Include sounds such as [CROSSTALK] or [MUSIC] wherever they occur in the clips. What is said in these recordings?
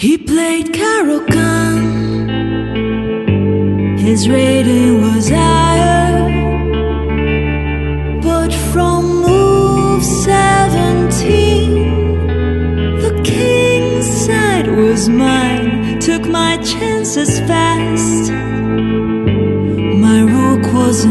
He played Khan. His rating was higher, but from move 17, the king's side was mine. Took my chances fast. My rook was a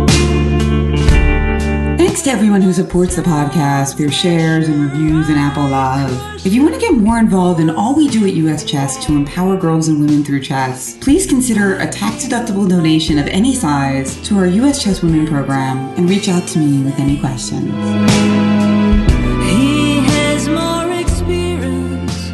Thanks to everyone who supports the podcast through shares and reviews and Apple Live. If you want to get more involved in all we do at US Chess to empower girls and women through chess, please consider a tax deductible donation of any size to our US Chess Women program and reach out to me with any questions. He has more experience.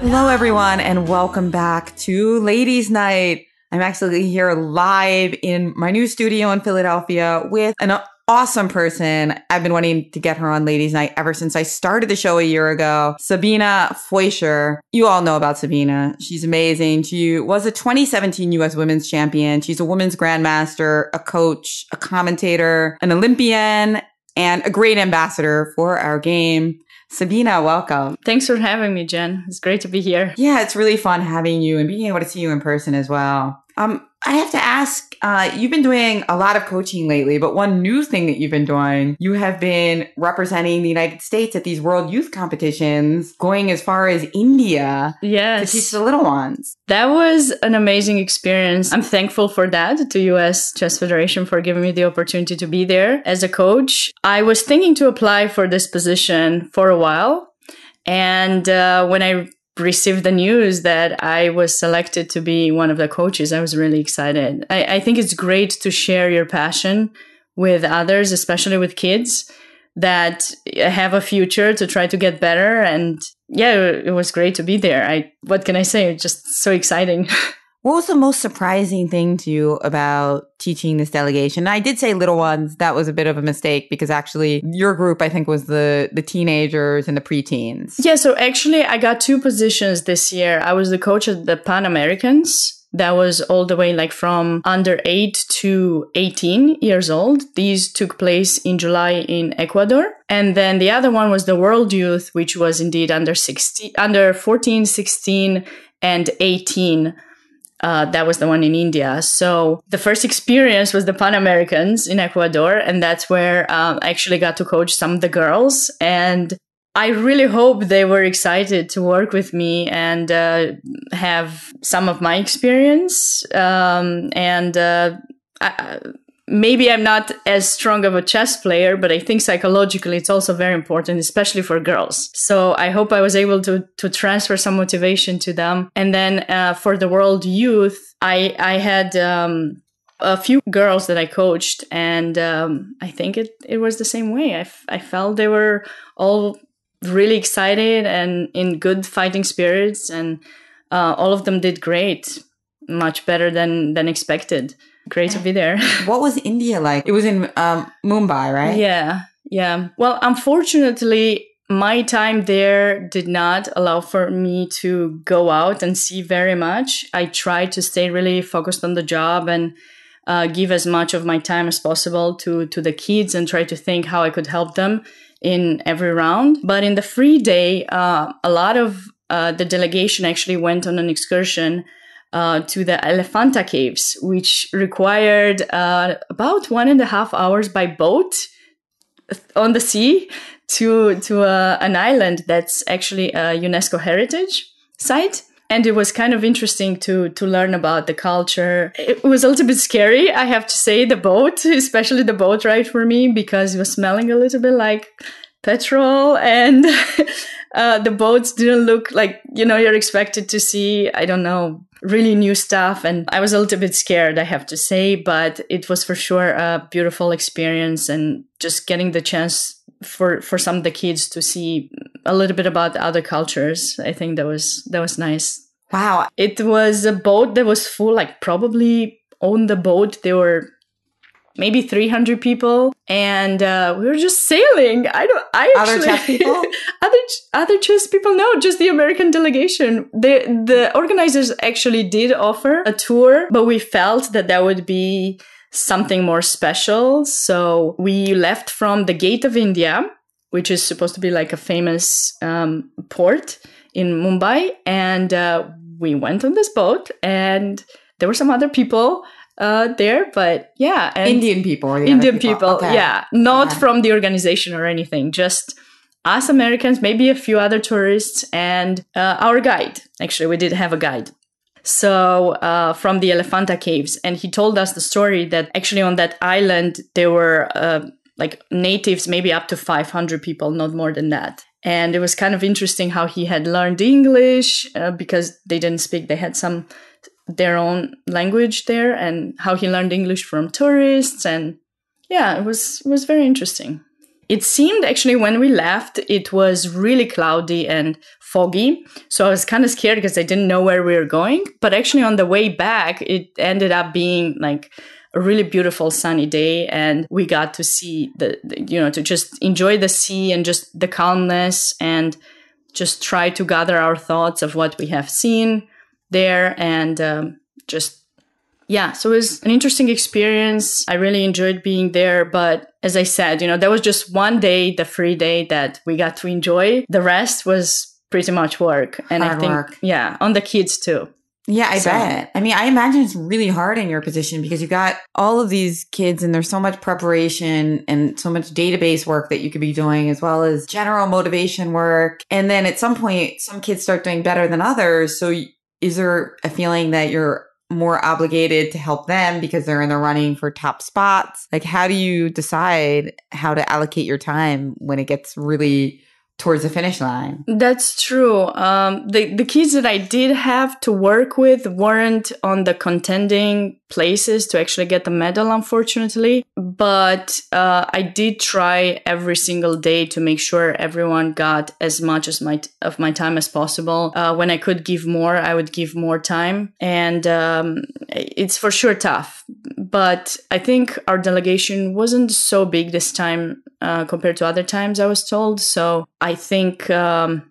Hello, everyone, and welcome back to Ladies Knight. I'm actually here live in my new studio in Philadelphia with an awesome person. I've been wanting to get her on Ladies Knight ever since I started the show a year ago. Sabina Foisor. You all know about Sabina. She's amazing. She was a 2017 US Women's Champion. She's a women's grandmaster, a coach, a commentator, an Olympian, and a great ambassador for our game. Sabina, welcome. Thanks for having me, Jen. It's great to be here. Yeah, it's really fun having you and being able to see you in person as well. Um, I have to ask, uh, you've been doing a lot of coaching lately, but one new thing that you've been doing, you have been representing the United States at these World Youth Competitions, going as far as India yes. to teach the little ones. That was an amazing experience. I'm thankful for that to US Chess Federation for giving me the opportunity to be there as a coach. I was thinking to apply for this position for a while. And uh, when I received the news that I was selected to be one of the coaches, I was really excited. I, I think it's great to share your passion with others, especially with kids that have a future to try to get better. And yeah, it was great to be there. I what can I say? Just so exciting. [LAUGHS] What was the most surprising thing to you about teaching this delegation? I did say little ones. That was a bit of a mistake because actually your group, I think, was the the teenagers and the preteens. yeah, so actually I got two positions this year. I was the coach of the Pan Americans. That was all the way like from under 8 to 18 years old. These took place in July in Ecuador. And then the other one was the World Youth, which was indeed under 16 under 14, 16 and 18 uh, that was the one in India. So the first experience was the Pan Americans in Ecuador, and that's where um, I actually got to coach some of the girls. And I really hope they were excited to work with me and uh, have some of my experience. Um, and uh, I, maybe I'm not as strong of a chess player, but I think psychologically it's also very important, especially for girls. So I hope I was able to to transfer some motivation to them. And then uh, for the world youth, I I had. Um, a few girls that I coached, and um, I think it, it was the same way. I, f- I felt they were all really excited and in good fighting spirits, and uh, all of them did great, much better than than expected. Great to be there. [LAUGHS] What was India like? It was in um, Mumbai, right? Yeah, yeah. Well, unfortunately, my time there did not allow for me to go out and see very much. I tried to stay really focused on the job and uh, give as much of my time as possible to to the kids and try to think how I could help them in every round. But in the free day, uh, a lot of uh, the delegation actually went on an excursion uh, to the Elephanta Caves, which required uh, about one and a half hours by boat on the sea to to uh, an island that's actually a UNESCO heritage site. And it was kind of interesting to to learn about the culture. It was a little bit scary, I have to say, the boat, [LAUGHS] especially the boat ride for me, because it was smelling a little bit like petrol and [LAUGHS] uh, the boats didn't look like you know you're expected to see i don't know really new stuff and i was a little bit scared i have to say but it was for sure a beautiful experience and just getting the chance for for some of the kids to see a little bit about other cultures. I think that was that was nice. Wow. It was a boat that was full, like probably on the boat there were maybe 300 people and uh, we were just sailing. I don't i Other actually, chess people? [LAUGHS] other other chess people no just the american delegation. The the organizers actually did offer a tour but we felt that that would be something more special. So we left from the gate of india which is supposed to be like a famous um, port in mumbai and uh, we went on this boat and there were some other people uh, there, but yeah, and Indian people. Indian people, Okay. yeah, not Okay. from the organization or anything, just us Americans, maybe a few other tourists, and uh, our guide. Actually, we did have a guide. So uh, from the Elephanta caves, and he told us the story that actually on that island there were uh, like natives, maybe up to 500 people, not more than that. And it was kind of interesting how he had learned English uh, because they didn't speak; they had some their own language there, and how he learned English from tourists. And yeah, it was was very interesting. It seemed actually when we left, it was really cloudy and foggy. So I was kind of scared because I didn't know where we were going. But actually, on the way back, it ended up being like a really beautiful sunny day. And we got to see the, the you know, to just enjoy the sea and just the calmness and just try to gather our thoughts of what we have seen there and um, just yeah so it was an interesting experience i really enjoyed being there but as i said you know that was just one day the free day that we got to enjoy the rest was pretty much work and i think work. yeah on the kids too Yeah, I So- bet. I mean, I imagine it's really hard in your position because you got all of these kids and there's so much preparation and so much database work that you could be doing as well as general motivation work. And then at some point, some kids start doing better than others. So is there a feeling that you're more obligated to help them because they're in the running for top spots? Like, how do you decide how to allocate your time when it gets really towards the finish line? That's true. Um, the the kids that I did have to work with weren't on the contending places to actually get the medal, unfortunately. But uh, I did try every single day to make sure everyone got as much as my of my time as possible. Uh, when I could give more, I would give more time, and um, it's for sure tough. But I think our delegation wasn't so big this time uh, compared to other times. I was told so. I think um,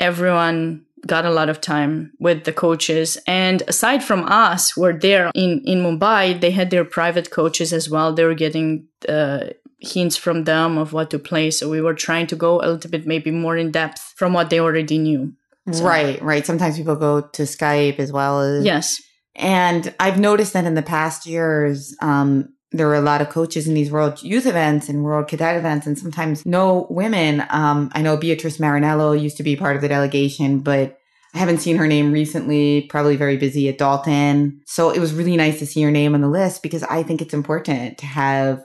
everyone got a lot of time with the coaches. And aside from us were there in in mumbai they had their private coaches as well. They were getting uh, hints from them of what to play. So we were trying to go a little bit maybe more in depth from what they already knew. So- Right, right. Sometimes people go to Skype as well as yes. And I've noticed that in the past years, um, there were a lot of coaches in these World Youth events and World Cadet events, and sometimes no women. Um, I know Beatrice Marinello used to be part of the delegation, but I haven't seen her name recently, probably very busy at Dalton. So it was really nice to see her name on the list because I think it's important to have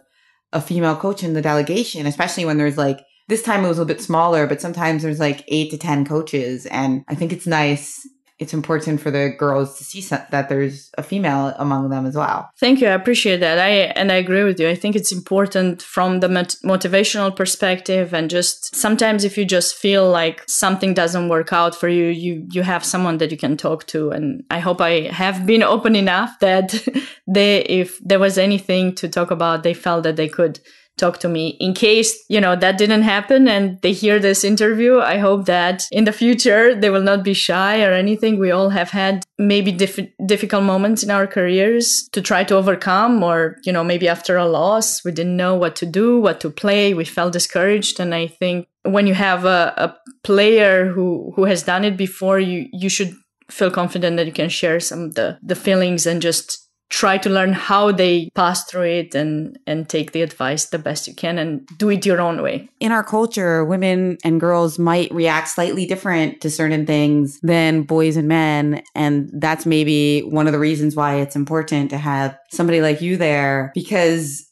a female coach in the delegation, especially when there's like, this time it was a bit smaller, but sometimes there's like eight to 10 coaches. And I think it's nice it's important for the girls to see that there's a female among them as well. Thank you. I appreciate that. I and I agree with you. I think it's important from the mot- motivational perspective and just sometimes if you just feel like something doesn't work out for you, you you have someone that you can talk to and I hope I have been open enough that [LAUGHS] they if there was anything to talk about, they felt that they could talk to me. In case you know that didn't happen and they hear this interview i hope that in the future they will not be shy or anything. We all have had maybe diff- difficult moments in our careers to try to overcome or you know maybe after a loss we didn't know what to do what to play. We felt discouraged. And i think when you have a, a player who who has done it before you you should feel confident that you can share some of the the feelings and just try to learn how they pass through it and and take the advice the best you can and do it your own way In our culture, women and girls might react slightly different to certain things than boys and men. And that's maybe one of the reasons why it's important to have somebody like you there because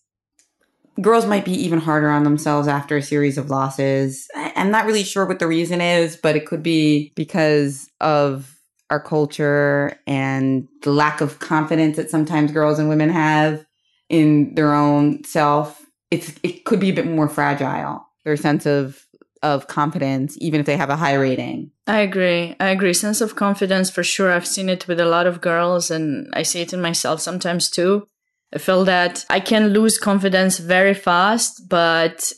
girls might be even harder on themselves after a series of losses. I'm not really sure what the reason is, but it could be because of our culture and the lack of confidence that sometimes girls and women have in their own self. It's it could be a bit more fragile. Their sense of of confidence, even if they have a high rating. I agree. I agree. Sense of confidence for sure. I've seen it with a lot of girls and I see it in myself sometimes too. I feel that I can lose confidence very fast, but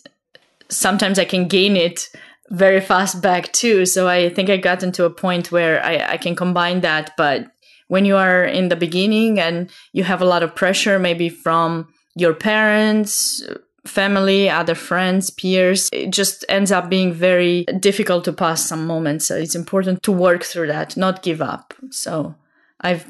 sometimes I can gain it very fast back too. So I think I got into a point where I, I can combine that. But when you are in the beginning and you have a lot of pressure, maybe from your parents, family, other friends, peers, it just ends up being very difficult to pass some moments. So it's important to work through that, not give up. So I've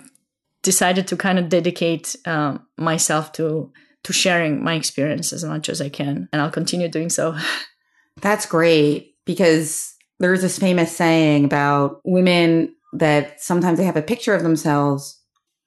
decided to kind of dedicate um, myself to to sharing my experience as much as I can, and I'll continue doing so. [LAUGHS] That's great because there's this famous saying about women that sometimes they have a picture of themselves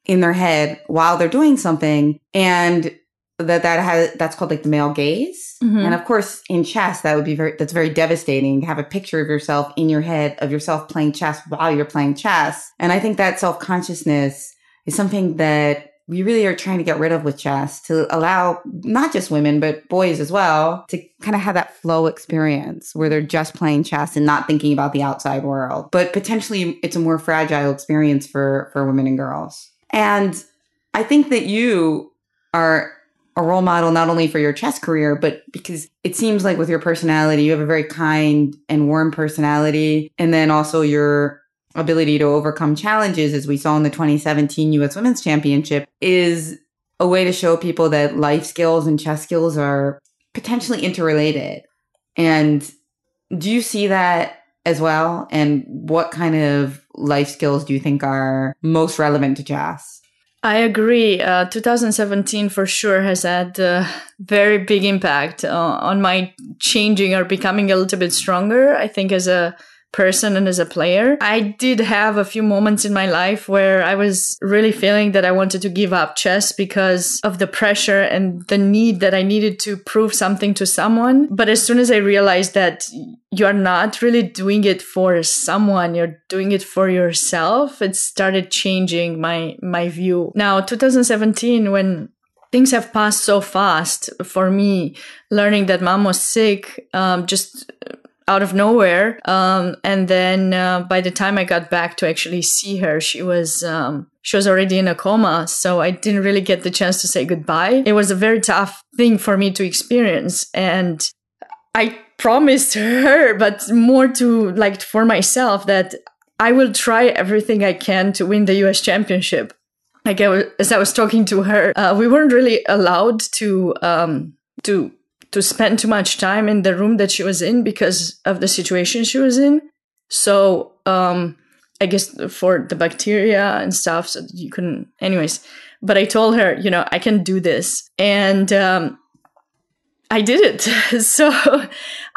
in their head while they're doing something, and that that has that's called like the male gaze mm-hmm. and of course in chess that would be very that's very devastating to have a picture of yourself in your head of yourself playing chess while you're playing chess and i think that self-consciousness is something that we really are trying to get rid of with chess to allow not just women but boys as well to kind of have that flow experience where they're just playing chess and not thinking about the outside world but potentially it's a more fragile experience for for women and girls and i think that you are a role model not only for your chess career, but because it seems like with your personality, you have a very kind and warm personality. And then also your ability to overcome challenges, as we saw in the 2017 US Women's Championship, is a way to show people that life skills and chess skills are potentially interrelated. And do you see that as well? And what kind of life skills do you think are most relevant to chess? I agree. Uh, 2017 for sure has had a very big impact uh, on my changing or becoming a little bit stronger. I think as a person and as a player. I did have a few moments in my life where I was really feeling that I wanted to give up chess because of the pressure and the need that I needed to prove something to someone. But as soon as I realized that you're not really doing it for someone, you're doing it for yourself, it started changing my my view. Now, 2017 when things have passed so fast for me learning that mom was sick um, just out of nowhere. Um, and then uh, by the time I got back to actually see her, she was um, she was already in a coma. So I didn't really get the chance to say goodbye. It was a very tough thing for me to experience, and I promised [LAUGHS] her, but more to like for myself that I will try everything I can to win the U.S. Championship. Like I was, as I was talking to her, uh, we weren't really allowed to um, to to spend too much time in the room that she was in because of the situation she was in. So, um, I guess for the bacteria and stuff, so you couldn't, anyways. But I told her, you know, I can do this. And, um, I did it. [LAUGHS] so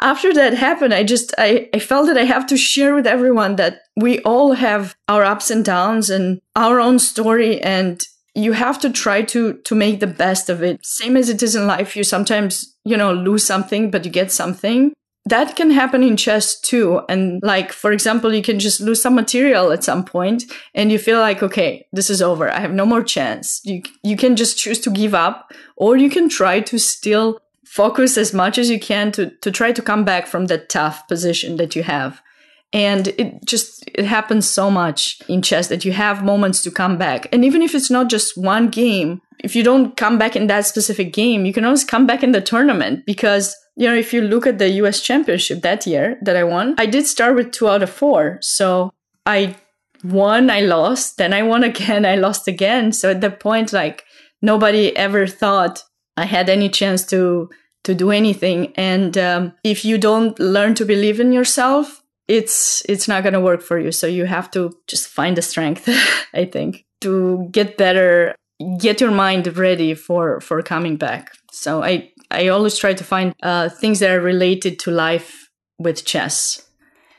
after that happened, I just, I, I felt that I have to share with everyone that we all have our ups and downs and our own story. And you have to try to to make the best of it. Same as it is in life you sometimes you know lose something but you get something. That can happen in chess too. And like for example you can just lose some material at some point and you feel like okay this is over. I have no more chance. You you can just choose to give up or you can try to still focus as much as you can to to try to come back from that tough position that you have and it just it happens so much in chess that you have moments to come back. And even if it's not just one game if you don't come back in that specific game you can always come back in the tournament because you know if you look at the us championship that year that i won i did start with two out of four. So i won i lost then i won [LAUGHS] again i lost again. So at that point like nobody ever thought i had any chance to to do anything. And um, if you don't learn to believe in yourself it's it's not going to work for you. So you have to just find the strength [LAUGHS] i think to get better get your mind ready for for coming back. So i i always try to find uh, things that are related to life with chess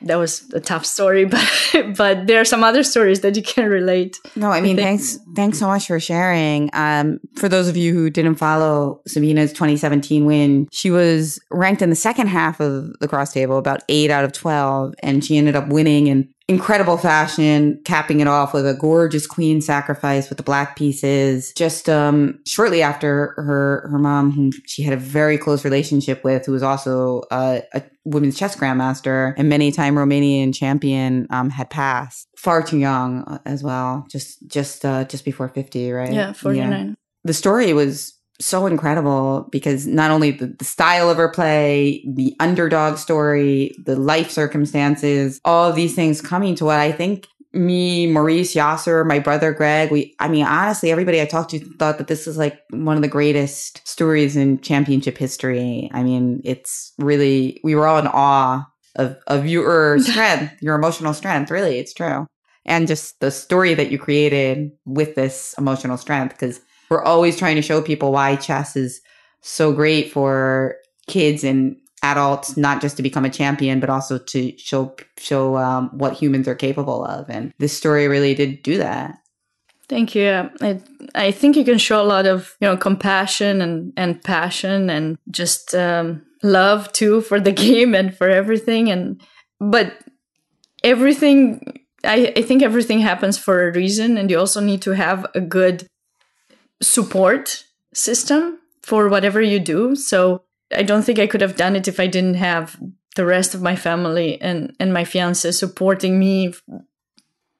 that was a tough story, [LAUGHS] but but there are some other stories that you can relate. No, I mean, thanks thanks so much for sharing. Um, for those of you who didn't follow Sabina's 2017 win, she was ranked in the second half of the cross table, about eight out of 12, and she ended up winning and incredible fashion, capping it off with a gorgeous queen sacrifice with the black pieces. Just um, shortly after her her mom, whom she had a very close relationship with, who was also uh, a women's chess grandmaster and many time Romanian champion, um, had passed far too young uh, as well. Just just uh, just before fifty, right? Yeah, forty nine. The story was so incredible because not only the, the, style of her play, the underdog story, the life circumstances, all of these things coming to what I think me, Maurice, Yasser, my brother Greg, we, I mean, honestly, everybody I talked to thought that this is like one of the greatest stories in championship history. I mean, it's really, we were all in awe of, of your [LAUGHS] strength, your emotional strength. Really, it's true. And just the story that you created with this emotional strength, because we're always trying to show people why chess is so great for kids and adults, not just to become a champion, but also to show show um, what humans are capable of. And this story really did do that. Thank you. I I think you can show a lot of you know compassion and and passion and just um, love too for the [LAUGHS] game and for everything. And but everything, I I think everything happens for a reason, and you also need to have a good support system for whatever you do. So I don't think I could have done it if I didn't have the rest of my family and, and my fiance supporting me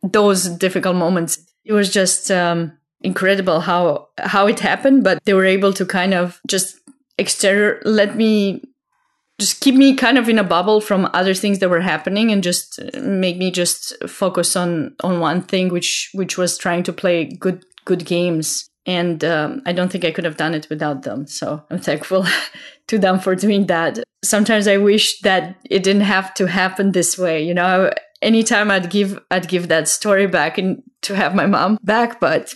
those difficult moments. It was just um, incredible how how it happened, but they were able to kind of just exterior let me just keep me kind of in a bubble from other things that were happening and just make me just focus on on one thing which which was trying to play good good games and um, I don't think I could have done it without them. So I'm thankful [LAUGHS] to them for doing that. Sometimes I wish that it didn't have to happen this way. You know, anytime I'd give I'd give that story back and to have my mom back, but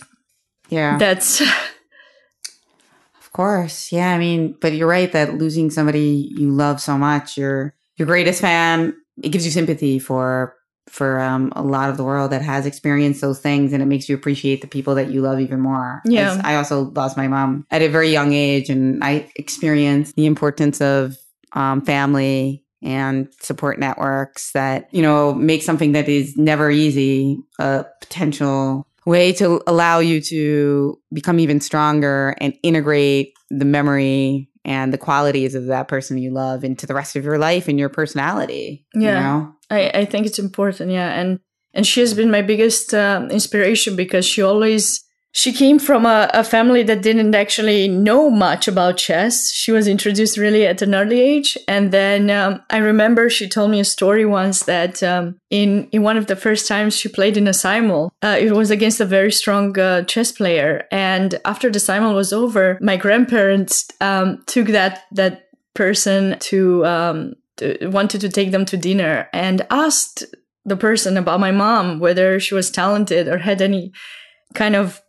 yeah, that's. [LAUGHS] of course, yeah. I mean, but you're right that losing somebody you love so much, your your greatest fan, it gives you sympathy for for um, a lot of the world that has experienced those things and it makes you appreciate the people that you love even more. Yeah. I also lost my mom at a very young age and I experienced the importance of um, family and support networks that, you know, make something that is never easy a potential way to allow you to become even stronger and integrate the memory and the qualities of that person you love into the rest of your life and your personality. Yeah. You know? I, I think it's important. Yeah. And, and she has been my biggest uh, inspiration because she always she came from a, a, family that didn't actually know much about chess. She was introduced really at an early age. And then um, I remember she told me a story once that um, in, in one of the first times she played in a simul, uh, it was against a very strong uh, chess player. And after the simul was over, my grandparents um, took that, that person to, um, to, wanted to take them to dinner and asked the person about my mom, whether she was talented or had any kind of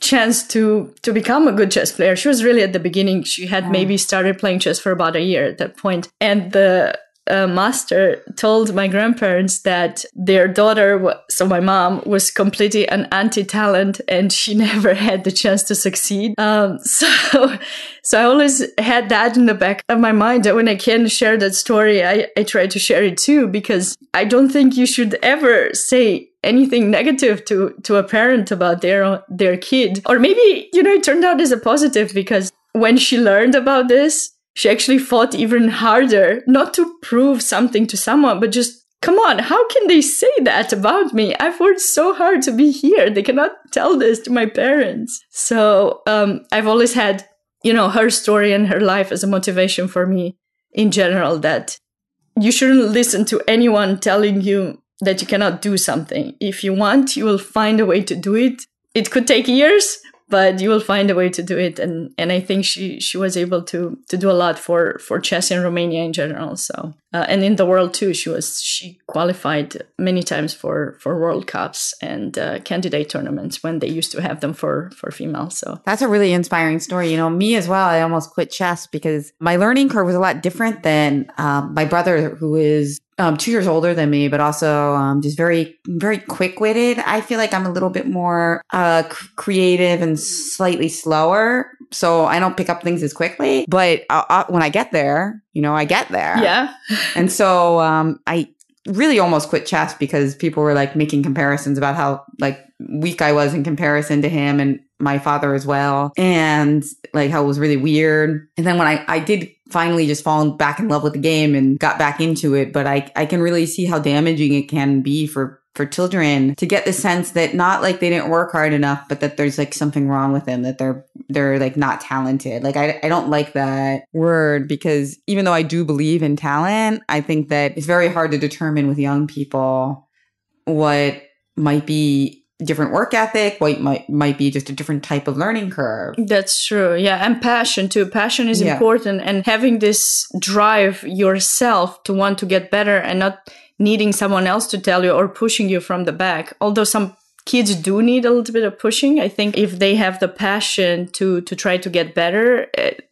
chance to to become a good chess player. She was really at the beginning. She had maybe started playing chess for about a year at that point, and the uh, master told my grandparents that their daughter, so my mom, was completely an anti-talent and she [LAUGHS] never had the chance to succeed. Um, [LAUGHS] so, so I always had that in the back of my mind that when I can share that story, I, I try to share it too, because I don't think you should ever say anything negative to to a parent about their their kid or maybe you know it turned out as a positive because when she learned about this she actually fought even harder, not to prove something to someone, but just come on, how can they say that about me? I've worked so hard to be here. They cannot tell this to my parents. So um, I've always had, you know, her story and her life as a motivation for me in general that you shouldn't listen to anyone telling you that you cannot do something. If you want, you will find a way to do it. It could take years, but you will find a way to do it. And and i think she she was able to to do a lot for for chess in romania in general. So uh, and in the world too she was she qualified many times for for world cups and uh, candidate tournaments when they used to have them for for females so that's a really inspiring story. You know me as well i almost quit chess because my learning curve was a lot different than um, my brother who is um, two years older than me, but also um, just very, very quick witted. I feel like I'm a little bit more uh, c- creative and slightly slower. So I don't pick up things as quickly. But uh, uh, when I get there, you know, I get there. Yeah. [LAUGHS] and so um, I really almost quit chess because people were like making comparisons about how like weak I was in comparison to him and my father as well. And like how it was really weird. And then when I, I did finally just fall back in love with the game and got back into it, but I, I can really see how damaging it can be for for children to get the sense that not like they didn't work hard enough, but that there's like something wrong with them, that they're they're like not talented. Like I I don't like that word because even though I do believe in talent, I think that it's very hard to determine with young people what might be different work ethic what might might be just a different type of learning curve that's true yeah and passion too passion is yeah. important and having this drive yourself to want to get better and not needing someone else to tell you or pushing you from the back. Although some kids do need a little bit of pushing, I think if they have the passion to to try to get better, it,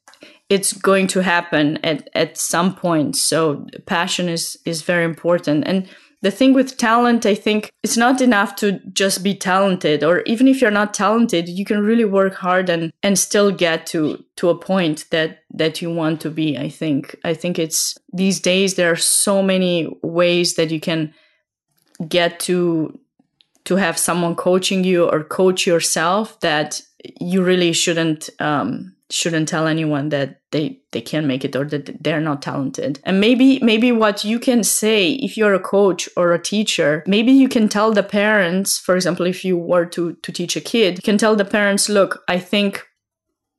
it's going to happen at at some point. So passion is is very important and the thing with talent, I think it's not enough to just be talented, or even if you're not talented, you can really work hard and, and still get to, to a point that, that you want to be. I think, I think it's these days, there are so many ways that you can get to, to have someone coaching you or coach yourself that you really shouldn't, um, shouldn't tell anyone that they they can't make it or that they're not talented. And maybe maybe what you can say if you're a coach or a teacher maybe you can tell the parents for example if you were to to teach a kid you can tell the parents look i think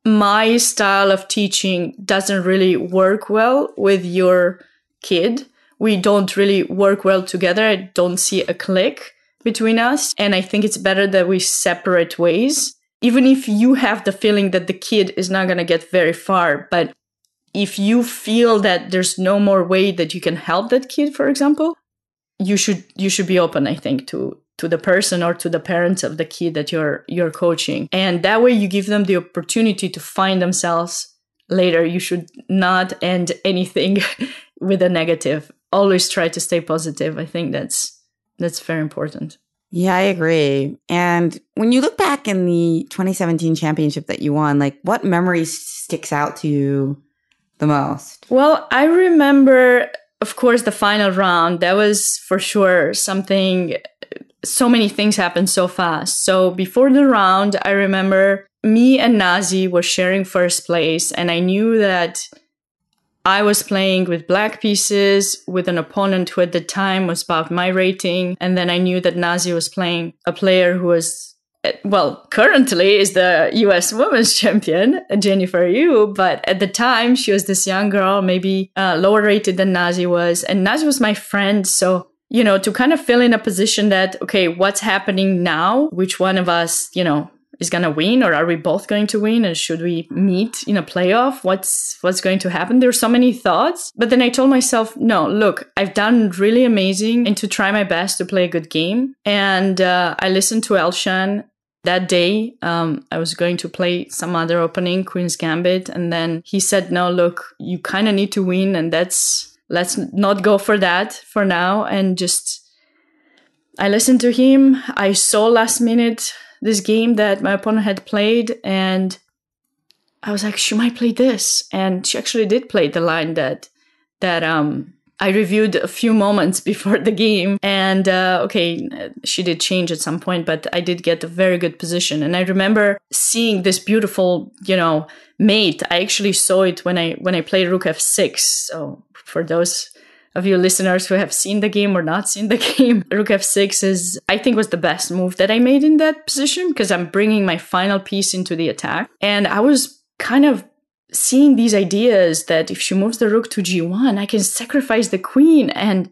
my style of teaching doesn't really work well with your kid. We don't really work well together. I don't see a click between us. And i think it's better that we separate ways even if you have the feeling that the kid is not going to get very far, but if you feel that there's no more way that you can help that kid, for example, you should you should be open, I think, to to the person or to the parents of the kid that you're you're coaching. And that way you give them the opportunity to find themselves later. You should not end anything [LAUGHS] with a negative. Always try to stay positive. I think that's that's very important. Yeah, I agree. And when you look back in the 2017 championship that you won, like what memory sticks out to you the most? Well, I remember, of course, the final round. That was for sure something, eh, so many things happened so fast. So before the round, I remember me and Nazi were sharing first place, and I knew that I was playing with black pieces with an opponent who at the time was above my rating. And then I knew that Nazi was playing a player who was, well, currently is the US women's [LAUGHS] champion, Jennifer Yu. But at the time, she was this young girl, maybe uh, lower rated than Nazi was. And Nazi was my friend. So you know, to kind of fill in a position that, okay, what's happening now? Which one of us, you know, is going to win or are we both going to win and should we meet in a playoff? What's what's going to happen? There's so many thoughts. But then i told myself no look i've done really amazing and to try my best to play a good game. And uh, i listened to elshan that day. Um, i was going to play some other opening queen's gambit and then he said no look you kind of need to win and that's let's not go for that for now. And just I listened to him. I saw last minute this game that my opponent had played and I was like, she might play this. And she actually did play the line that that um I reviewed a few moments [LAUGHS] before the game. And uh, okay, she did change at some point, but I did get a very good position. And I remember seeing this beautiful, you know, mate. I actually saw it when I when I played Rook F6. So for those of you listeners who have seen the game or not seen the [LAUGHS] game, Rook f6 is, I think, was the best move that I made in that position because I'm bringing my final piece into the attack. And I was kind of seeing these ideas that if she moves the rook to g1, I can sacrifice the queen. And,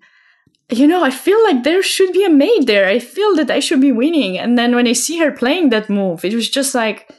you know, I feel like there should be a mate there. I feel that I should be winning. And then when I see her playing that move, it was just like,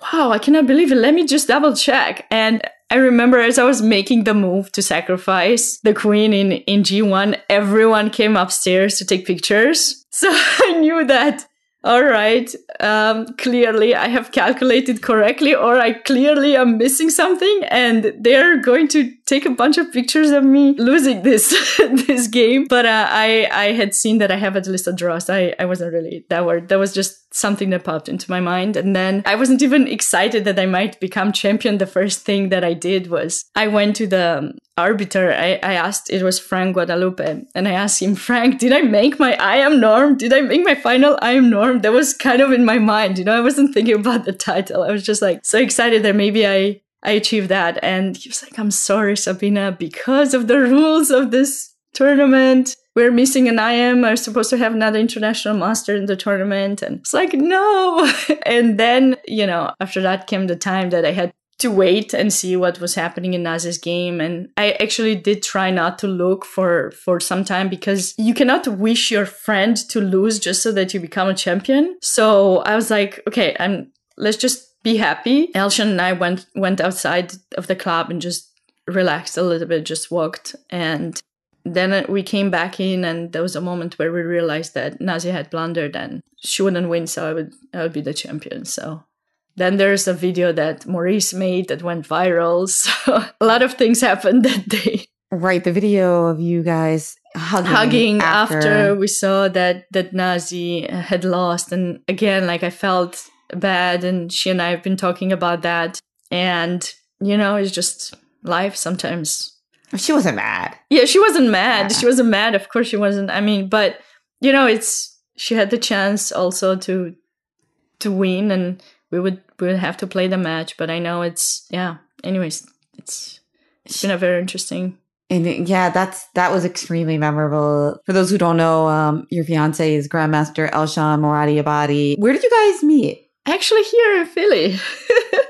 wow, I cannot believe it. Let me just double check. And I remember as I was making the move to sacrifice the queen in, in G1, everyone came upstairs to take pictures. [LAUGHS] So I knew that, all right, um, clearly I have calculated correctly, or I clearly am missing something, and they're going to take a bunch of pictures of me losing this [LAUGHS] this game. But uh, I I had seen that I have at least a draw, so I, I wasn't really that worried. That was just something that popped into my mind, and then I wasn't even excited that I might become champion. The first thing that I did was I went to the um, arbiter. I, I asked it was Frank Guadalupe, and I asked him, Frank, did I make my IM norm? Did I make my final IM norm? That was kind of in my mind, you know. I wasn't thinking about the title. I was just like so excited that maybe I I achieved that. And he was like, I'm sorry, Sabina, because of the rules of this tournament. We're missing an IM. I was supposed to have another international master in the tournament. And it's like, no. [LAUGHS] and then, you know, after that came the time that I had to wait and see what was happening in Nazi's game. And I actually did try not to look for, for some time because you cannot wish your friend to lose just so that you become a champion. So I was like, okay, I'm, let's just be happy. Elshan and I went went outside of the club and just relaxed a little bit, just walked. And then we came back in, and there was a moment where we realized that Nazi had blundered and she wouldn't win, so I would I would be the champion. So then there's a video that Maurice made that went viral. [LAUGHS] So a lot of things happened that day. Right, the video of you guys hugging, hugging after. after we saw that that Nazi had lost, and again, like I felt bad and she and I have been talking about that and you know it's just life sometimes she wasn't mad yeah she wasn't mad Yeah. she wasn't mad of course she wasn't I mean but you know it's she had the chance also to to win and we would we would have to play the match but I know it's yeah. Anyways it's it's been a very interesting and yeah that's that was extremely memorable. For those who don't know um your fiance is grandmaster elshan Moradiabadi where did you guys meet? Actually here in Philly. [LAUGHS]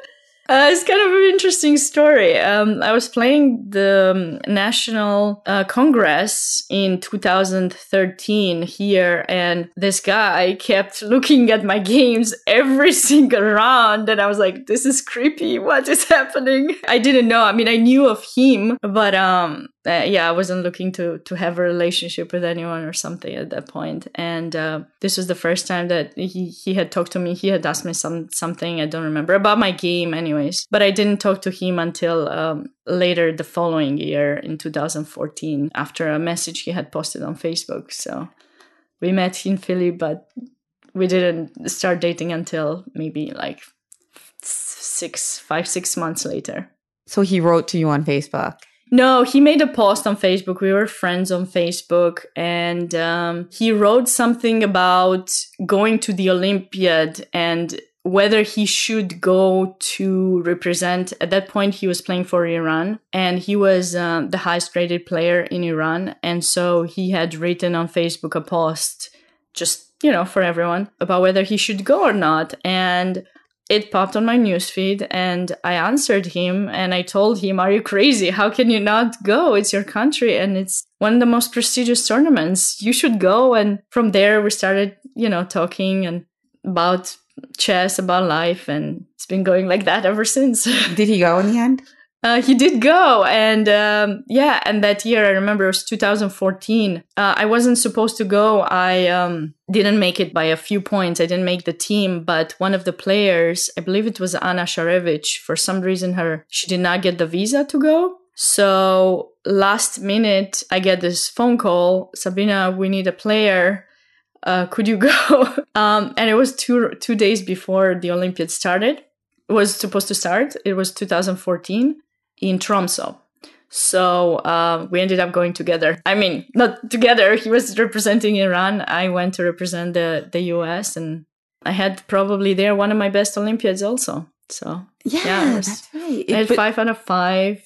uh, it's kind of an interesting story. Um, I was playing the um, National uh, Congress in 2013 here, and this guy kept looking at my games every [LAUGHS] single round, and I was like, "This is creepy. What is happening?" I didn't know. I mean, I knew of him, but um, uh, yeah, I wasn't looking to to have a relationship with anyone or something at that point. And uh, this was the first time that he he had talked to me. He had asked me some something I don't remember about my game, anyways. But I didn't talk to him until um, later the following year in 2014 after a message he had posted on Facebook. So we met in Philly, but we didn't start dating until maybe like six, five, six months later. so he wrote to you on facebook No, he made a post on Facebook. We were friends on Facebook, and um, he wrote something about going to the Olympiad and whether he should go to represent. At that point, he was playing for Iran, and he was um, the highest rated player in Iran. And so he had written on Facebook a post, just you know, for everyone about whether he should go or not. And it popped on my newsfeed and I answered him and I told him, Are you crazy? How can you not go? It's your country and it's one of the most prestigious tournaments. You should go. And from there, we started, you know, talking and about chess, about life. And it's been going like that ever since. [LAUGHS] did he go in the end Uh, he did go, and um, yeah, and that year I remember it was 2014. Uh, I wasn't supposed to go. I um, didn't make it by a few points. I didn't make the team, but one of the players, I believe it was Anna Sharevich, for some reason her she did not get the visa to go. So last minute, I get this phone call, Sabina, we need a player. Uh, could you [LAUGHS] go? um, and it was two two days before the Olympiad started. It was supposed to start. It was 2014 in Tromso. So uh, we ended up going together. I mean, not together. He was representing Iran. I went to represent the the US, and I had probably there one of my best Olympiads also. So yeah, Yeah, was- that's right I had But- five out of five,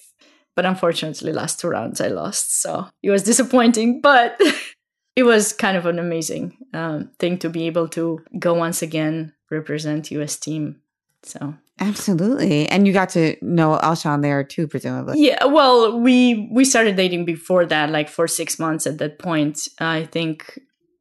but unfortunately, last two rounds I lost. So it was disappointing, but [LAUGHS] it was kind of an amazing um, thing to be able to go once again represent US team. So absolutely and you got to know elshan there too presumably yeah, well, we we started dating before that, like for six months. At that point, I think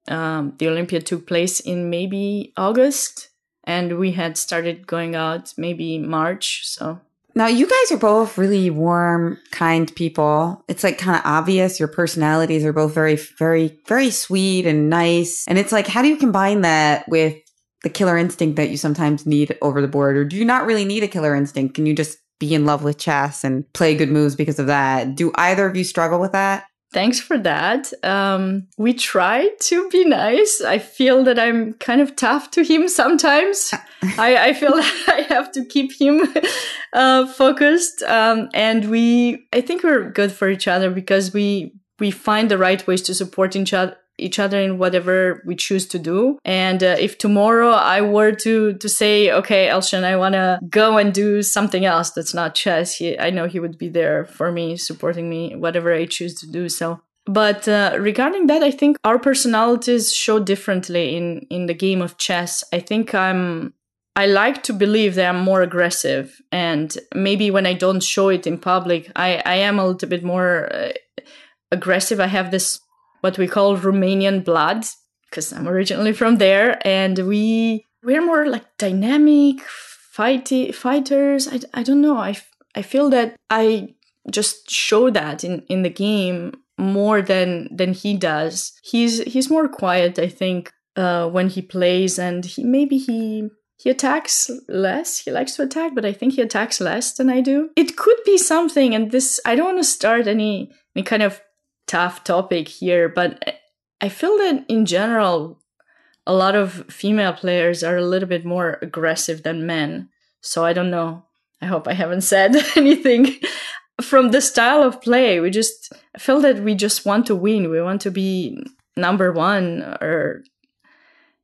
um, the Olympia took place in maybe August, and we had started going out maybe March. So Now, you guys are both really warm, kind people. It's like kind of obvious. Your personalities are both very, very, very sweet and nice. And it's like, how do you combine that with the killer instinct that you sometimes need over the board? Or do you not really need a killer instinct? Can you just be in love with chess and play good moves because of that? Do either of you struggle with that? Thanks for that. Um, we try to be nice. I feel that I'm kind of tough to him sometimes. [LAUGHS] I, I, feel [LAUGHS] I have to keep him [LAUGHS] uh, focused. Um, and we, I think we're good for each other because we we find the right ways to support each other each other in whatever we choose to do. And uh, if tomorrow I were to to say, okay, Elshan, I want to go and do something else that's not chess, he, I know he would be there for me, supporting me, whatever I choose to do. So. But uh, regarding that, I think our personalities show differently in in the game of chess. I think I'm I like to believe that I'm more aggressive, and maybe when I don't show it in public, I I am a little bit more. Uh, aggressive. I have this what we call Romanian blood because I'm originally from there, and we we're more like dynamic fighty fighters. I, I don't know. I I feel that I just show that in in the game more than than he does. He's he's more quiet, I think, uh, when he plays, and he maybe he he attacks less. He likes to attack, but I think he attacks less than I do. It could be something, and this I don't want to start any any kind of tough topic here, but I feel that in general, a lot of female players are a little bit more aggressive than men. So I don't know. I hope I haven't [LAUGHS] said [LAUGHS] anything from the style of play. We just feel that we just want to win. We want to be number one or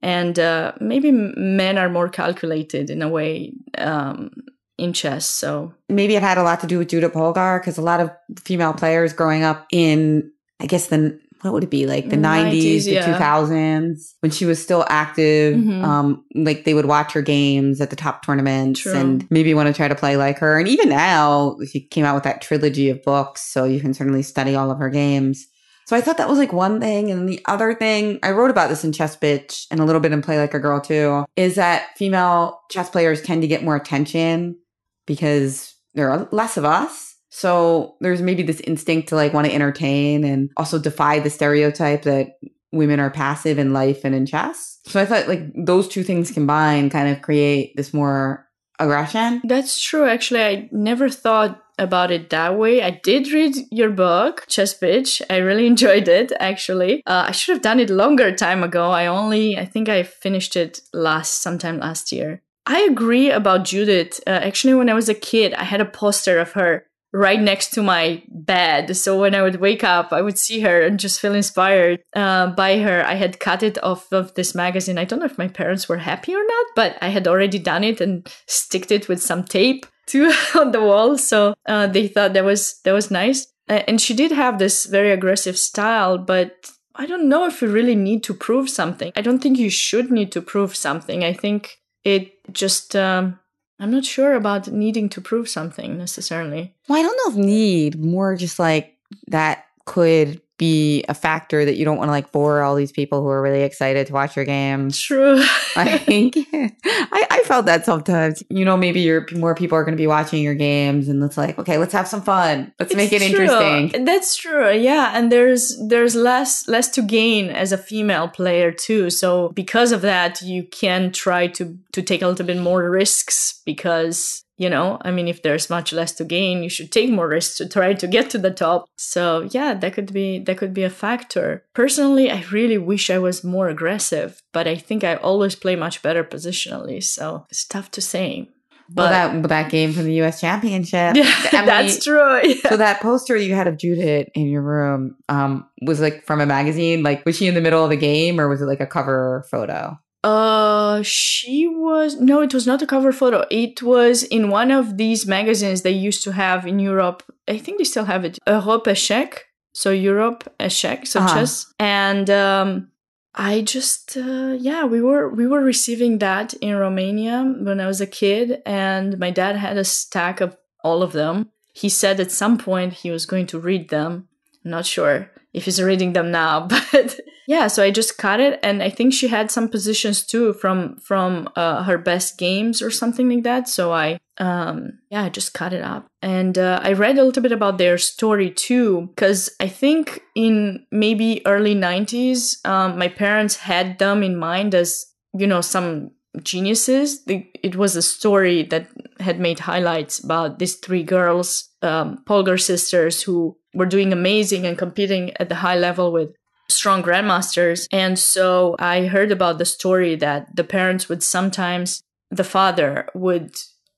and uh, maybe men are more calculated in a way um, in chess. So maybe it had a lot to do with Judith Polgar because a lot of female players growing up in I guess the what would it be like the 90s, 90s the yeah. 2000s when she was still active mm-hmm. um like they would watch her games at the top tournaments True. and maybe want to try to play like her and even now she came out with that trilogy of books so you can certainly study all of her games so I thought that was like one thing. And the other thing, I wrote about this in Chess Bitch and a little bit in Play Like a Girl too, is that female chess players tend to get more attention because there are less of us. So there's maybe this instinct to like want to entertain and also defy the stereotype that women are passive in life and in chess. So I thought like those two things combined kind of create this more aggression. That's true. Actually, I never thought about it that way. I did read your book, Chess Bitch. I really [LAUGHS] enjoyed it, actually. Uh, I should have done it longer time ago. I only, I think I finished it last, sometime last year. I agree about Judith. Uh, actually, when I was a kid, I had a poster of her right next to my bed. So when I would wake up, I would see her and just feel inspired uh, by her. I had cut it off of this magazine. I don't know if my parents were happy or not, but I had already done it and sticked it with some tape [LAUGHS] to on the wall. So uh, they thought that was that was nice. And she did have this very aggressive style, but I don't know if you really need to prove something. I don't think you should need to prove something. I think it just um, I'm not sure about needing to prove something necessarily. Well, I don't know if need, more just like that could be a factor that you don't want to like bore all these people who are really excited to watch your game. True. [LAUGHS] I think I, I felt that sometimes. You know, maybe your more people are going to be watching your games, and it's like, okay, let's have some fun. Let's it's make it true. interesting. That's true. Yeah, and there's there's less less to gain as a female player too. So because of that, you can try to to take a little bit more risks because you know i mean if there's much less to gain you should take more risks to try to get to the top so yeah that could be that could be a factor personally i really wish i was more aggressive but i think i always play much better positionally so it's tough to say but well, that that game from the U.S. Championship. [LAUGHS] Yeah, Emily, that's true. [LAUGHS] Yeah. So that poster you had of Judith in your room um, was like from a magazine. Like, was she in the middle of the game, or was it like a cover photo? Uh, she was no, it was not a cover photo. It was in one of these magazines they used to have in Europe. I think they still have it. Europe Échec, so Europe Échec, so uh-huh. chess. And um, I just uh, yeah, we were we were receiving that in Romania when I was a kid, and my dad had a stack of all of them. He said at some point he was going to read them. I'm not sure if he's reading them now, [LAUGHS] but yeah, so I just cut it, and I think she had some positions too from from uh, her best games or something like that. So I um yeah i just cut it up and uh, i read a little bit about their story too because i think in maybe early 90s um, my parents had them in mind as you know some geniuses. The, it was a story that had made highlights about these three girls, um, Polgar sisters, who were doing amazing and competing at the high level with strong grandmasters. And so I heard about the story that the parents would sometimes, the father would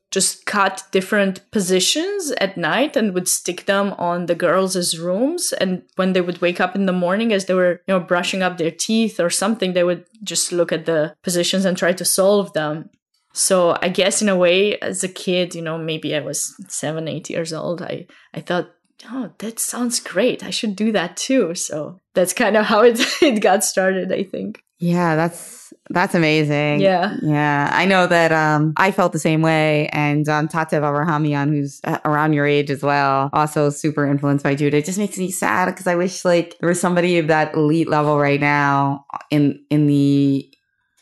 just cut different positions at night and would stick them on the girls' rooms. And when they would wake up in the morning as they were, you know, brushing up their teeth or something, they would just look at the positions and try to solve them. So I guess in a way, as a kid, you know, maybe I was seven, eight years old, I, I thought, oh, that sounds great. I should do that too. So that's kind of how [LAUGHS] it, it got started, I think. Yeah, that's that's amazing. Yeah. Yeah. I know that um I felt the same way and um Tatev Abrahamyan who's uh, around your age as well, also super influenced by Judith. It just makes me sad because I wish like there was somebody of that elite level right now in in the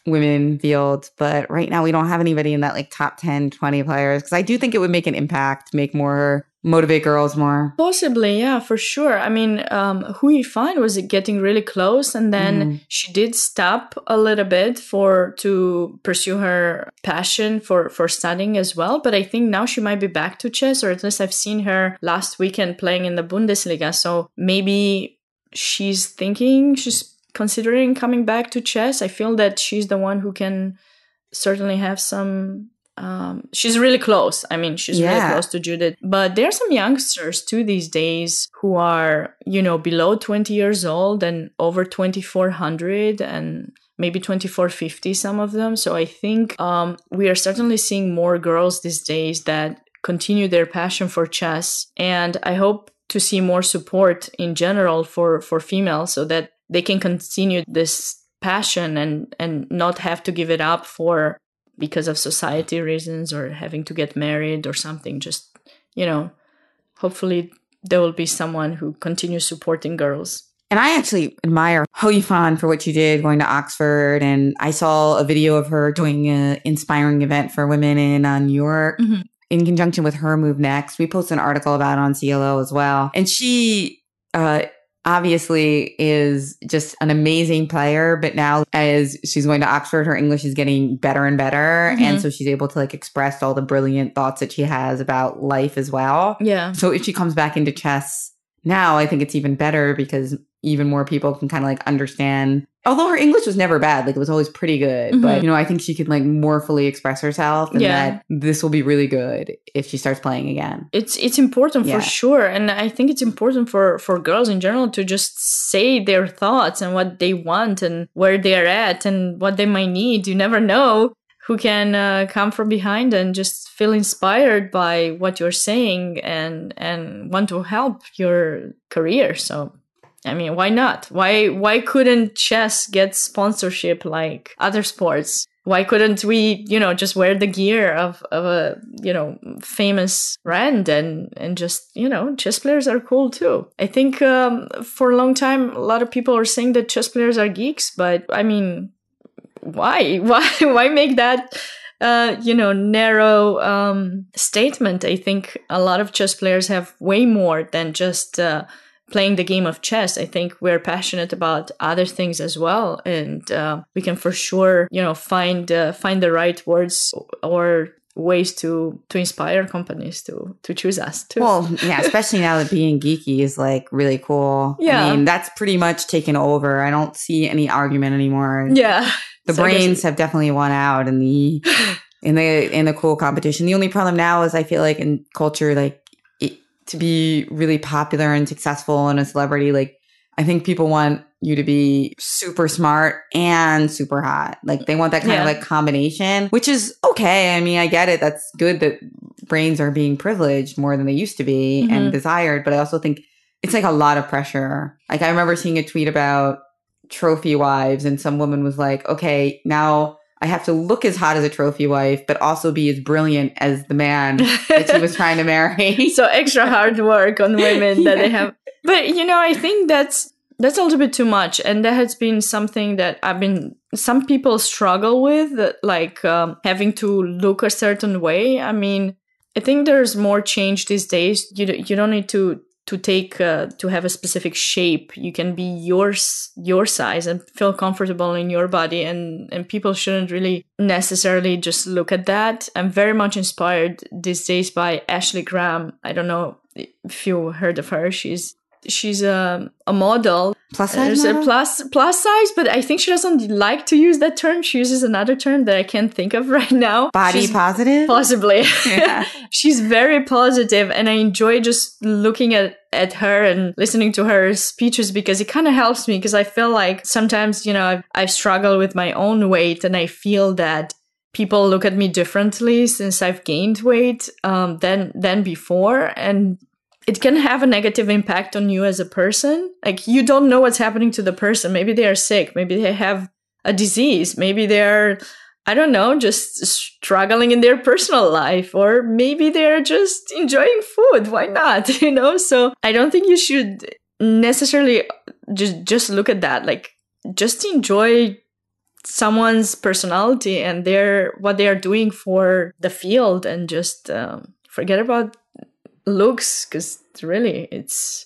women field, but right now we don't have anybody in that like top 10, 20 players because I do think it would make an impact, make more motivate girls more. Possibly, yeah, for sure. I mean, um, Hou Yifan was getting really close, and then Mhm. she did stop a little bit for to pursue her passion for for studying as well. But I think now she might be back to chess, or at least I've seen her last weekend playing in the Bundesliga. So maybe she's thinking she's considering coming back to chess. I feel that she's the one who can certainly have some um, she's really close. I mean, she's really close to Judith. But there are some youngsters too these days who are, you know, below 20 years old and over 2400 and maybe 2450, some of them. So I think um, we are certainly seeing more girls these days that continue their passion for chess. And I hope to see more support in general for, for females so that they can continue this passion and, and not have to give it up for because of society reasons or having to get married or something. Just, you know, hopefully there will be someone who continues supporting girls. And I actually admire Hou Yifan for what she did going to Oxford. And I saw a video of her doing an inspiring event for women in uh, New York Mhm. in conjunction with her move next. We posted an article about it on CLO as well. And she, uh, obviously is just an amazing player but now as she's going to oxford her english is getting better and better Mhm. and so she's able to like express all the brilliant thoughts that she has about life as well Yeah. so if she comes back into chess now, I think it's even better because even more people can kind of like understand. Although her English was never bad, like it was always pretty good. But Mhm. you know, I think she can like more fully express herself, and Yeah. that this will be really good if she starts playing again. it's it's important Yeah. for sure and i think it's important for for girls in general to just say their thoughts and what they want and where they're at and what they might need you never know who can uh, come from behind and just feel inspired by what you're saying and and want to help your career so I mean, why not? Why why couldn't chess get sponsorship like other sports? Why couldn't we, you know, just wear the gear of, of a, you know, famous brand and and just, you know, chess players are cool too. I think um, for a long time a lot of people are saying that chess players are geeks, but I mean, why? [LAUGHS] Why why make that uh, you know, narrow um, statement? I think a lot of chess players have way more than just uh, playing the game of chess. I think we're passionate about other things as well, and uh, we can for sure, you know, find uh, find the right words or ways to to inspire companies to to choose us too. Well, [LAUGHS] yeah, especially now that being geeky is like really cool. Yeah. I mean, that's pretty much taken over. I don't see any argument anymore. yeah, the So brains have definitely won out in the [GASPS] in the in the cool competition. The only problem now is I feel like in culture, like it, to be really popular and successful and a celebrity, like I think people want you to be super smart and super hot. Like they want that kind Yeah. of like combination, which is okay. I mean, I get it. That's good that brains are being privileged more than they used to be and Mhm. desired. But I also think it's like a lot of pressure. Like I remember seeing a tweet about trophy wives and some woman was like, okay, now I have to look as hot as a trophy wife, but also be as brilliant as the man that she was [LAUGHS] trying to marry. so extra hard work on women that they have. [LAUGHS] But you know i think that's that's a little bit too much and that has been something that i've been some people struggle with like um, having to look a certain way. I mean i think there's more change these days. You, you don't need to to take uh, to have a specific shape. You can be yours your size and feel comfortable in your body and and people shouldn't really necessarily just look at that. I'm very much inspired these days by ashley graham. I don't know if you heard of her. She's she's a, a model Plus size there's a model? plus plus size but i think she doesn't like to use that term she uses another term that i can't think of [LAUGHS] right now Body She's- positive? possibly Yeah. [LAUGHS] [LAUGHS] she's very positive and i enjoy just looking at at her and listening to her speeches because it kind of helps me because i feel like sometimes you know I've, I've struggled with my own weight and i feel that people look at me differently since i've gained weight um, than than before and it can have a negative impact on you as a person like you don't know what's happening to the person maybe they are sick maybe they have a disease maybe they're I don't know, just struggling in their personal life, or maybe they're just enjoying food. Why not? [LAUGHS] You know, so I don't think you should necessarily just just look at that. Like, just enjoy someone's personality and their what they are doing for the field, and just um, forget about looks because really, it's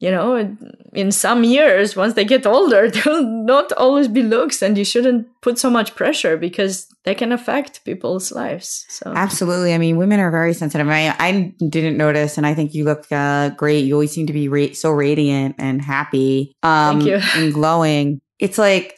you know, in some years, once they get older, [LAUGHS] they'll not always be looks, and you shouldn't put so much pressure because they can affect people's lives. So, Absolutely. I mean, women are very sensitive. I, I didn't notice, and I think you look uh, great. You always seem to be ra- so radiant and happy um, and glowing. It's like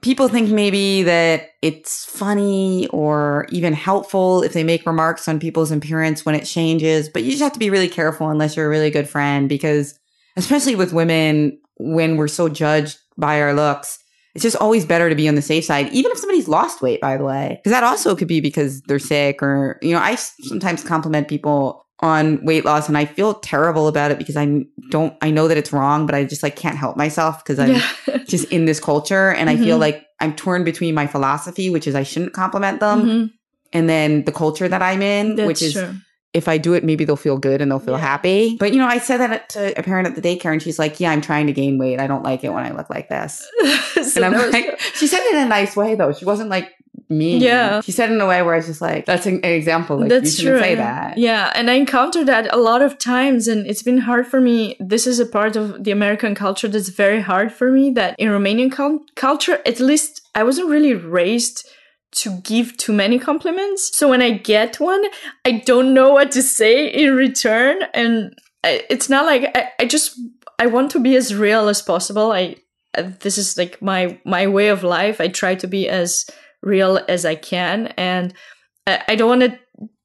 people think maybe that it's funny or even helpful if they make remarks on people's appearance when it changes, but you just have to be really careful unless you're a really good friend because, especially with women, when we're so judged by our looks, it's just always better to be on the safe side, even if somebody's lost weight, by the way. Because that also could be because they're sick or, you know, I sometimes compliment people on weight loss and I feel terrible about it because I don't, I know that it's wrong, but I just like can't help myself because I'm yeah. [LAUGHS] just in this culture. And I feel Mhm. like I'm torn between my philosophy, which is I shouldn't compliment them, Mhm. and then the culture that I'm in, That's which is true. if I do it, maybe they'll feel good and they'll feel Yeah. happy. But, you know, I said that to a parent at the daycare and she's like, yeah, I'm trying to gain weight. I don't like it when I look like this. [LAUGHS] So And I'm like, she said it in a nice way though. She wasn't like mean. Yeah. She said in a way where I was just like, that's an, an example. Like, That's you true. say yeah. that. Yeah, and I encountered that a lot of times, and it's been hard for me. This is a part of the American culture that's very hard for me. That in Romanian cul- culture, at least, I wasn't really raised to give too many compliments. So when I get one, I don't know what to say in return, and I, it's not like I, I just I want to be as real as possible. I this is like my my way of life. I try to be as real as I can, and I, don't want to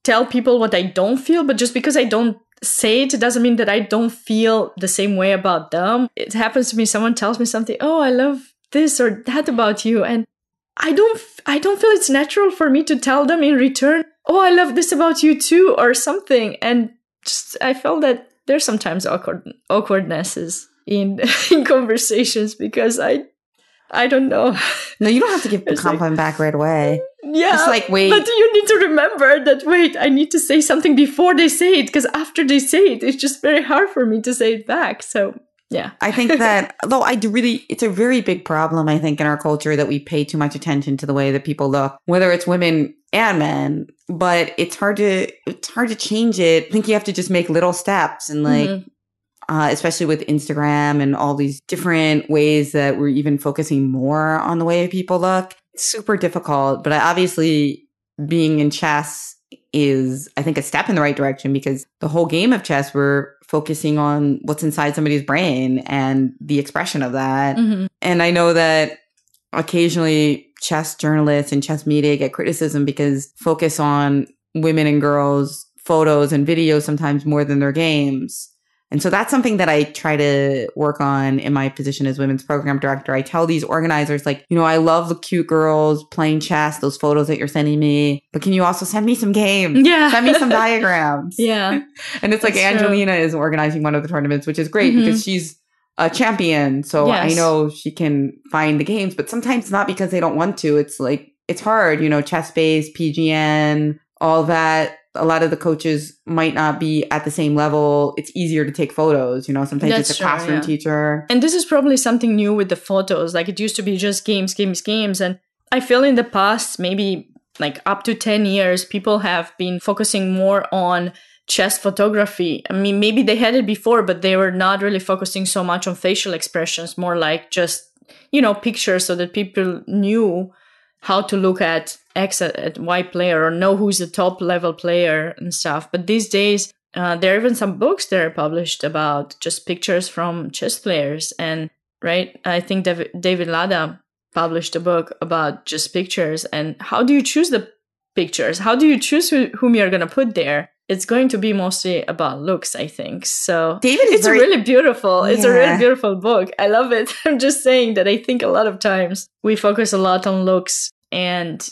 tell people what I don't feel, but just because I don't say it, it doesn't mean that I don't feel the same way about them. It happens to me. Someone tells me something. Oh, I love this or that about you, and I don't. I don't feel it's natural for me to tell them in return. Oh, I love this about you too, or something. And just I felt that there's sometimes awkward awkwardnesses in [LAUGHS] in conversations because I I don't know. No, you don't have to give the [LAUGHS] It's like- compliment back right away. Yeah. It's like, wait. But you need to remember that, wait, I need to say something before they say it, because after they say it, it's just very hard for me to say it back. So, yeah. I think that, [LAUGHS] though, I do really, it's a very big problem, I think, in our culture that we pay too much attention to the way that people look, whether it's women and men. But it's hard to, it's hard to change it. I think you have to just make little steps and like, Mhm. Uh, especially with Instagram and all these different ways that we're even focusing more on the way people look. It's super difficult, but I obviously being in chess is, I think, a step in the right direction because the whole game of chess, we're focusing on what's inside somebody's brain and the expression of that. Mhm. And I know that occasionally chess journalists and chess media get criticism because focus on women and girls photos and videos sometimes more than their games. And so that's something that I try to work on in my position as women's program director. I tell these organizers, like, you know, I love the cute girls playing chess, those photos that you're sending me, but can you also send me some games? Yeah. Send me some [LAUGHS] diagrams. yeah. [LAUGHS] And it's like That's true. Angelina is organizing one of the tournaments, which is great Mhm. because she's a champion. So I know she can find the games, but sometimes not because they don't want to. It's like, it's hard, you know, ChessBase, PGN, all that. A lot of the coaches might not be at the same level. It's easier to take photos, you know, sometimes That's it's a true, classroom yeah. teacher. And this is probably something new with the photos. Like it used to be just games, games, games. And I feel in the past, maybe like up to 10 years, people have been focusing more on chess photography. I mean, maybe they had it before, but they were not really focusing so much on facial expressions, more like just, you know, pictures so that people knew how to look at X at, at Y player or know who's the top level player and stuff. But these days, uh, there are even some books that are published about just pictures from chess players. And right, I think David, David Llada published a book about just pictures and how do you choose the pictures? How do you choose who, whom you're going to put there? It's going to be mostly about looks, I think. So David is it's very- really beautiful. It's a really beautiful book. I love it. [LAUGHS] I'm just saying that I think a lot of times we focus a lot on looks and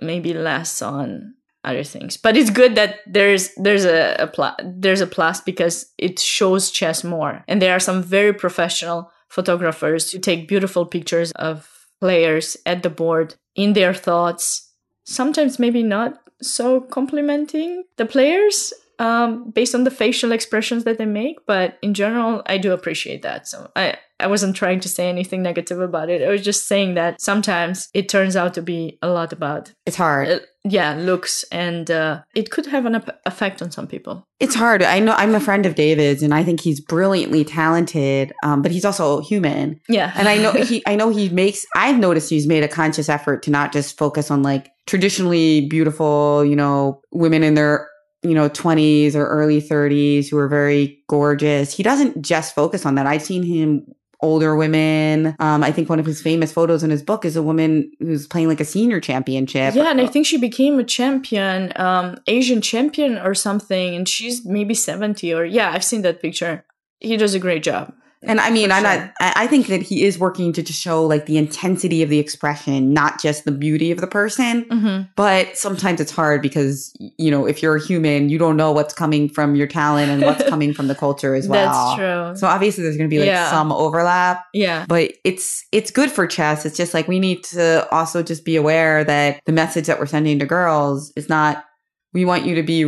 maybe less on other things. But it's good that there's there's a, a pla- there's a plus because it shows chess more, and there are some very professional photographers who take beautiful pictures of players at the board in their thoughts. Sometimes maybe not so complimenting the players um, based on the facial expressions that they make, but in general, I do appreciate that. So I I wasn't trying to say anything negative about it. I was just saying that sometimes it turns out to be a lot about It's hard. uh, yeah looks and uh, it could have an effect on some people It's hard. I know I'm a friend of David's, and I think he's brilliantly talented. Um, but he's also human, yeah and I know [LAUGHS] he. I know he makes. I've noticed he's made a conscious effort to not just focus on like traditionally beautiful, you know, women in their you know 20s or early 30s who are very gorgeous. He doesn't just focus on that. I've seen him older women. Um, I think one of his famous photos in his book is a woman who's playing like a senior championship. yeah and i think she became a champion um asian champion or something and she's maybe 70 or yeah i've seen that picture he does a great job And I mean, I'm sure. not, I I think that he is working to just show like the intensity of the expression, not just the beauty of the person. mm-hmm. But sometimes it's hard because, you know, if you're a human, you don't know what's coming from your talent and what's coming from the culture as [LAUGHS] well. that's true So obviously there's going to be like Yeah. some overlap, yeah but it's, it's good for chess. It's just like we need to also just be aware that the message that we're sending to girls is not, we want you to be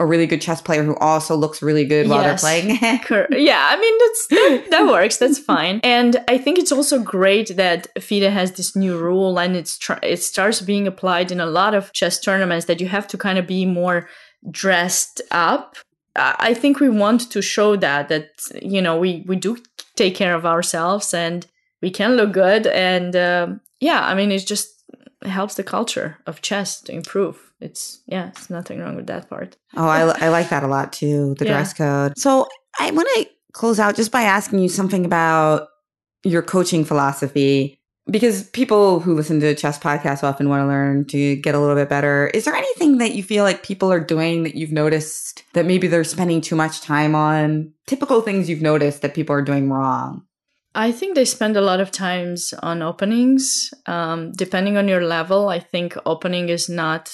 a really good chess player who also looks really good while they're playing. [LAUGHS] Yeah, I mean that's that, works. That's fine. [LAUGHS] And I think it's also great that FIDE has this new rule, and it's tr- it starts being applied in a lot of chess tournaments that you have to kind of be more dressed up. I I think we want to show that that you know we we do take care of ourselves and we can look good. And um yeah, I mean it just helps the culture of chess to improve. It's yeah, it's nothing wrong with that part. Oh, I, I like that a lot too, the Yeah. dress code. So I want to close out just by asking you something about your coaching philosophy because people who listen to chess podcasts often want to learn to get a little bit better. Is there anything that you feel like people are doing that you've noticed that maybe they're spending too much time on? Typical things you've noticed that people are doing wrong. I think they spend a lot of times on openings. Um, depending on your level, I think opening is not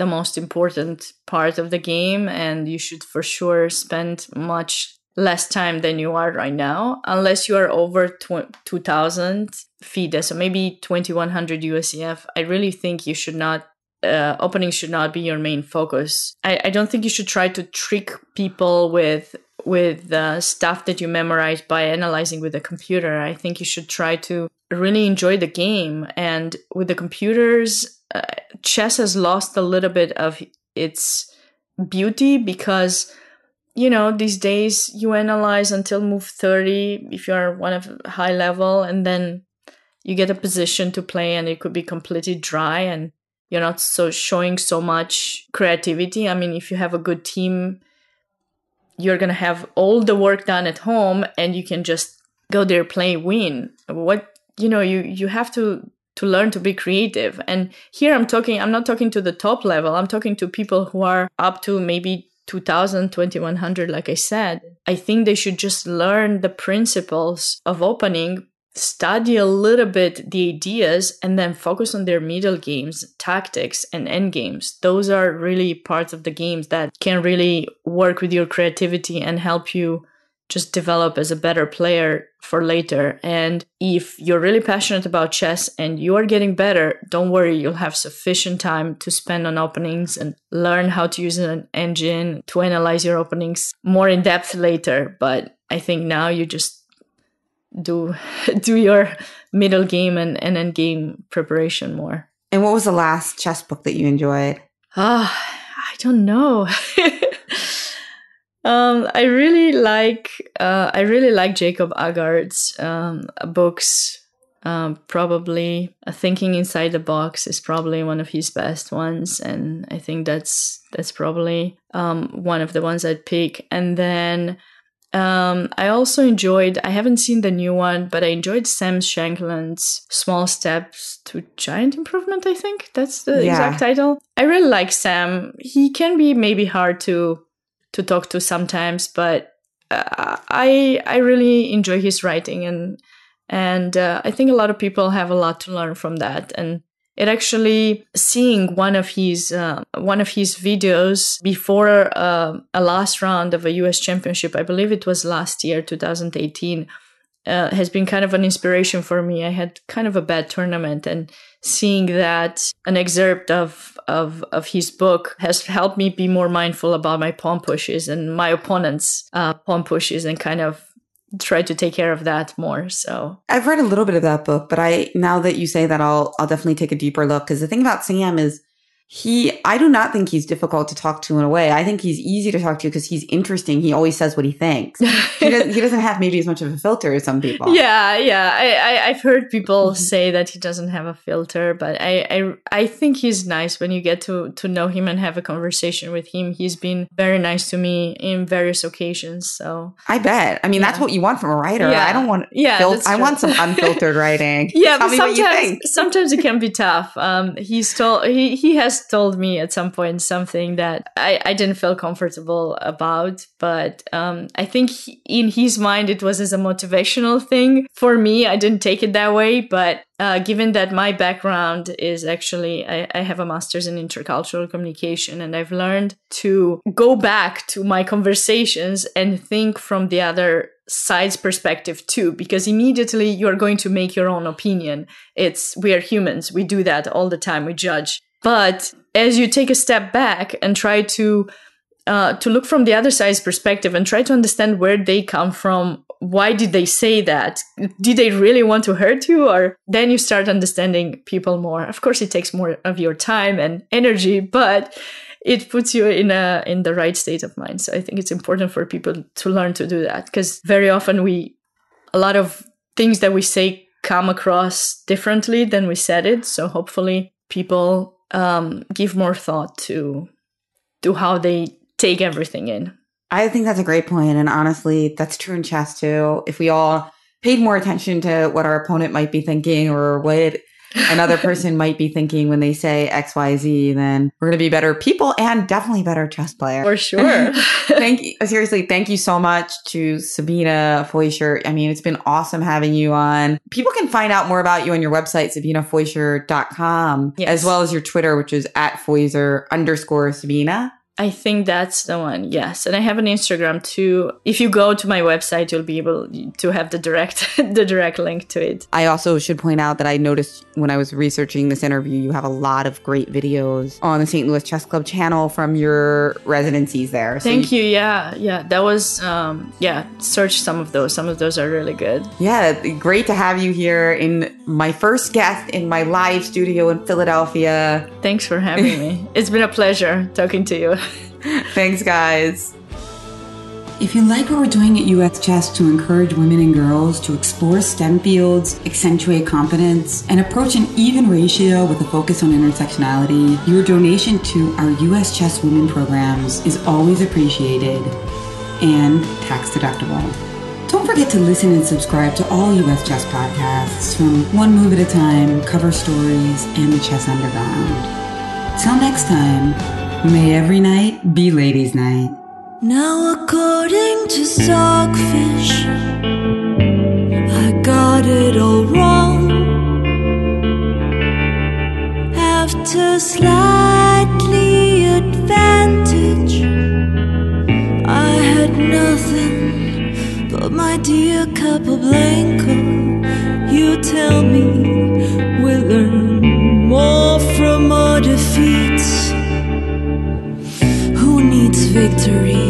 the most important part of the game, and you should for sure spend much less time than you are right now, unless you are over tw- 2000 FIDE, so maybe 2100 USCF. I really think you should not. Uh, opening should not be your main focus. I, I don't think you should try to trick people with with uh, stuff that you memorize by analyzing with a computer. I think you should try to really enjoy the game. And with the computers, uh, chess has lost a little bit of its beauty because, you know, these days you analyze until move 30 if you're one of high level, and then you get a position to play and it could be completely dry and you're not so showing so much creativity. I mean, if you have a good team, you're gonna have all the work done at home and you can just go there play win what you know you you have to to learn to be creative. And here i'm talking i'm not talking to the top level. I'm talking to people who are up to maybe 2000 2100 like i said. I think they should just learn the principles of opening study a little bit the ideas and then focus on their middle games, tactics, and end games. Those are really parts of the games that can really work with your creativity and help you just develop as a better player for later. And if you're really passionate about chess and you are getting better, don't worry, you'll have sufficient time to spend on openings and learn how to use an engine to analyze your openings more in depth later. But I think now you just do [LAUGHS] do your middle game and, and end game preparation more. And what was the last chess book that you enjoyed? Ah, I don't know. [LAUGHS] Um, I really like uh, I really like Jacob Aagaard's um, books. Um, probably uh, Thinking Inside the Box is probably one of his best ones, and I think that's that's probably um, one of the ones I'd pick. And then um, I also enjoyed. I haven't seen the new one, but I enjoyed Sam Shankland's "Small Steps to Giant Improvement." I think that's the Yeah. exact title. I really like Sam. He can be maybe hard to to talk to sometimes, but uh, I I really enjoy his writing and and uh, I think a lot of people have a lot to learn from that. And it actually seeing one of his uh, one of his videos before uh, a last round of a U.S. Championship, I believe it was last year, 2018. Uh, has been kind of an inspiration for me. I had kind of a bad tournament, and seeing that an excerpt of of of his book has helped me be more mindful about my pawn pushes and my opponent's uh, pushes, and kind of try to take care of that more. So I've read a little bit of that book, but I now that you say that, I'll I'll definitely take a deeper look because the thing about Sam is he I do not think he's difficult to talk to in a way. I think he's easy to talk to because he's interesting. He always says what he thinks. [LAUGHS] He doesn't, he doesn't have maybe as much of a filter as some people. Yeah, yeah. I, I I've heard people Mhm. say that he doesn't have a filter, but I, I I think he's nice when you get to to know him and have a conversation with him. He's been very nice to me in various occasions. So I bet. I mean, that's what you want from a writer. Yeah. I don't want yeah, fil- I want some [LAUGHS] unfiltered writing. Yeah, Tell but me what you sometimes think. sometimes it can be tough. Um, he's told he he has told me at some point something that I I didn't feel comfortable about, but um, I think he, in his mind it was as a motivational thing. For me, I didn't take it that way, but. Uh, given that my background is actually, I, I have a master's in intercultural communication, and I've learned to go back to my conversations and think from the other side's perspective too, because immediately you're going to make your own opinion. It's we are humans, we do that all the time, we judge. But as you take a step back and try to uh, to look from the other side's perspective and try to understand where they come from. Why did they say that? Did they really want to hurt you? Or then you start understanding people more. Of course, it takes more of your time and energy, but it puts you in a in the right state of mind. So I think it's important for people to learn to do that because very often we a lot of things that we say come across differently than we said it. So hopefully people um, give more thought to to how they take everything in. I think that's a great point, and honestly, that's true in chess too. If we all paid more attention to what our opponent might be thinking or what another person might be thinking when they say X, Y, Z, then we're going to be better people and definitely better chess player. For sure. [LAUGHS] [LAUGHS] thank you. Seriously, thank you so much to Sabina Foisor. I mean, it's been awesome having you on. People can find out more about you on your website, sabinafoisor.com, Yes. as well as your Twitter, which is at Foisor underscore Sabina. I think that's the one. Yes, and I have an Instagram too. If you go to my website, you'll be able to have the direct [LAUGHS] the direct link to it. I also should point out that I noticed when I was researching this interview, you have a lot of great videos on the St. Louis Chess Club channel from your residencies there. So Thank you. Yeah, yeah. That was um yeah, search some of those. Some of those are really good. Yeah, great to have you here in my first guest in my live studio in Philadelphia. Thanks for having me. [LAUGHS] It's been a pleasure talking to you. [LAUGHS] Thanks, guys. If you like what we're doing at US Chess to encourage women and girls to explore STEM fields, accentuate competence, and approach an even ratio with a focus on intersectionality, your donation to our US Chess Women programs is always appreciated and tax deductible. Don't forget to listen and subscribe to all US Chess podcasts from One Move at a Time, Cover Stories, and The Chess Underground. Till next time, may every night be ladies' night. Now, according to Stockfish, I got it all wrong. After slightly advantage, I had nothing my dear Capablanca, you tell me we learn more from our defeats. Who needs victory?